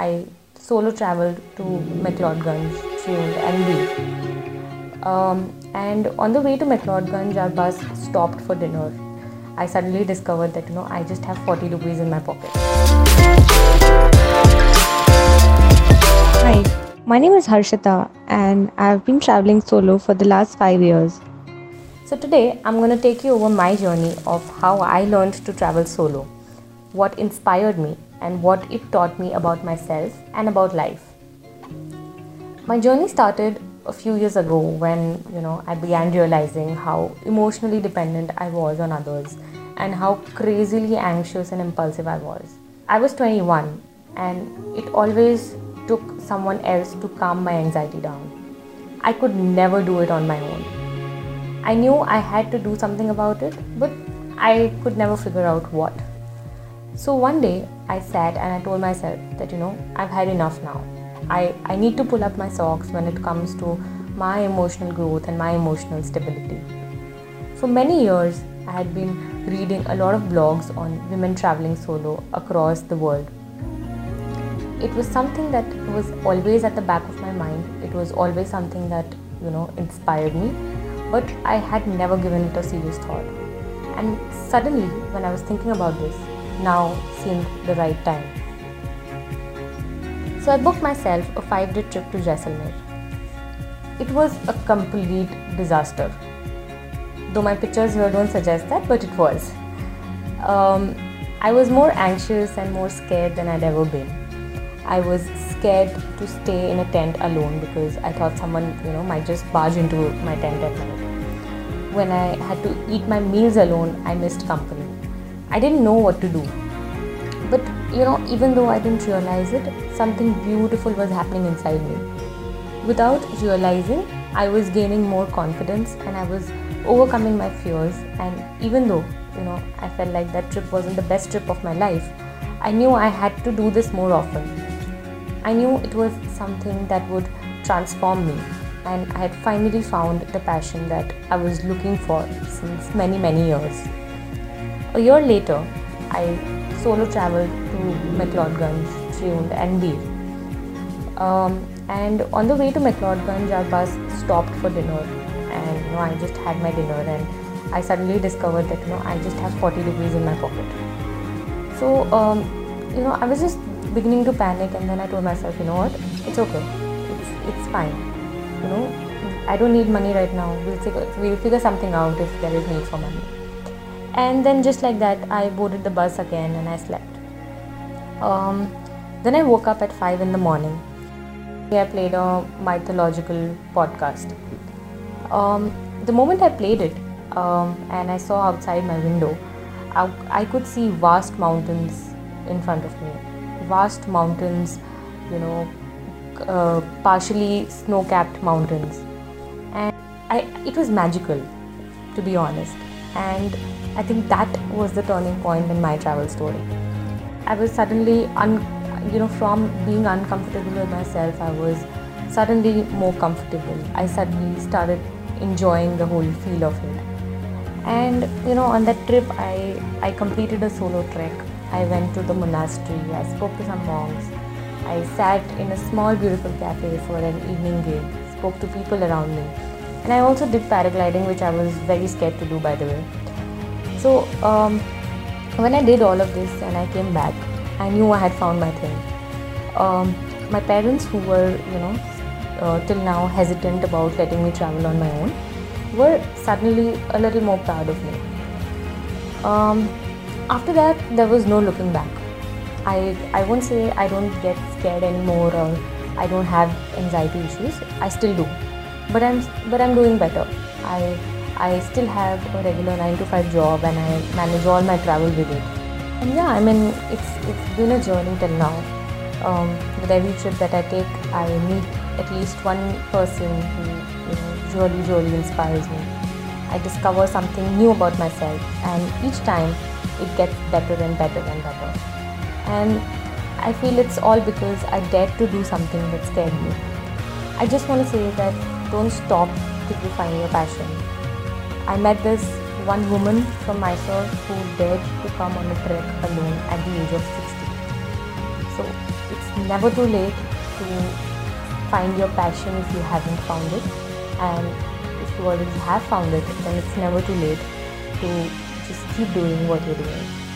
I solo traveled to McLeodganj, Triund, and Bir. Um, and on the way to McLeodganj, our bus stopped for dinner. I suddenly discovered that you know I just have 40 rupees in my pocket. Hi, my name is Harshita, and I've been traveling solo for the last five years. So today I'm going to take you over my journey of how I learned to travel solo, what inspired me, and what it taught me about myself and about life. My journey started a few years ago when you know I began realizing how emotionally dependent I was on others and how crazily anxious and impulsive I was. I was 21 and it always took someone else to calm my anxiety down. I could never do it on my own. I knew I had to do something about it, but I could never figure out what. So one day I sat and I told myself that, you know, I've had enough now. I, I need to pull up my socks when it comes to my emotional growth and my emotional stability. For many years, I had been reading a lot of blogs on women traveling solo across the world. It was something that was always at the back of my mind. It was always something that, you know, inspired me but I had never given it a serious thought. And suddenly, when I was thinking about this, now seemed the right time. So I booked myself a five day trip to Jaisalmer. It was a complete disaster. Though my pictures here don't suggest that, but it was. Um, I was more anxious and more scared than I'd ever been. I was scared to stay in a tent alone because I thought someone, you know, might just barge into my tent at night. When I had to eat my meals alone, I missed company. I didn't know what to do. But, you know, even though I didn't realize it, something beautiful was happening inside me. Without realizing, I was gaining more confidence and I was overcoming my fears. And even though, you know, I felt like that trip wasn't the best trip of my life, I knew I had to do this more often I knew it was something that would transform me, and I had finally found the passion that I was looking for since many, many years. A year later, I solo traveled to McLeodganj, Triund, and Bir. Um, and on the way to McLeodganj, our bus stopped for dinner, and you know, I just had my dinner, and I suddenly discovered that you know I just have 40 rupees in my pocket. So um, you know, I was just beginning to panic and then I told myself, you know what, it's okay, it's, it's fine. You know, I don't need money right now. We'll figure, we'll figure something out if there is need for money. And then just like that, I boarded the bus again and I slept. Um, then I woke up at 5 in the morning. I played a mythological podcast. Um, the moment I played it um, and I saw outside my window, I, I could see vast mountains in front of me vast mountains, you know, uh, partially snow capped mountains. And I, it was magical, to be honest. And I think that was the turning point in my travel story. I was suddenly, un, you know, from being uncomfortable with myself, I was suddenly more comfortable. I suddenly started enjoying the whole feel of it. And you know, on that trip, I I completed a solo trek I went to the monastery, I spoke to some monks, I sat in a small, beautiful cafe for an evening gig, spoke to people around me, and I also did paragliding, which I was very scared to do, by the way. So, um, when I did all of this and I came back, I knew I had found my thing. Um, my parents, who were, you know, uh, till now hesitant about letting me travel on my own, were suddenly a little more proud of me. Um, after that there was no looking back i i won't say i don't get scared anymore or i don't have anxiety issues i still do but i'm but i'm doing better i i still have a regular 9 to 5 job and i manage all my travel with it and yeah i mean it's it's been a journey till now um, with every trip that i take i meet at least one person who you know really really inspires me i discover something new about myself and each time it gets better and better and better. And I feel it's all because I dared to do something that scared me. I just want to say that don't stop till you find your passion. I met this one woman from Mysore who dared to come on a trek alone at the age of 60. So it's never too late to find your passion if you haven't found it and if you already have found it then it's never too late to just keep doing what you're doing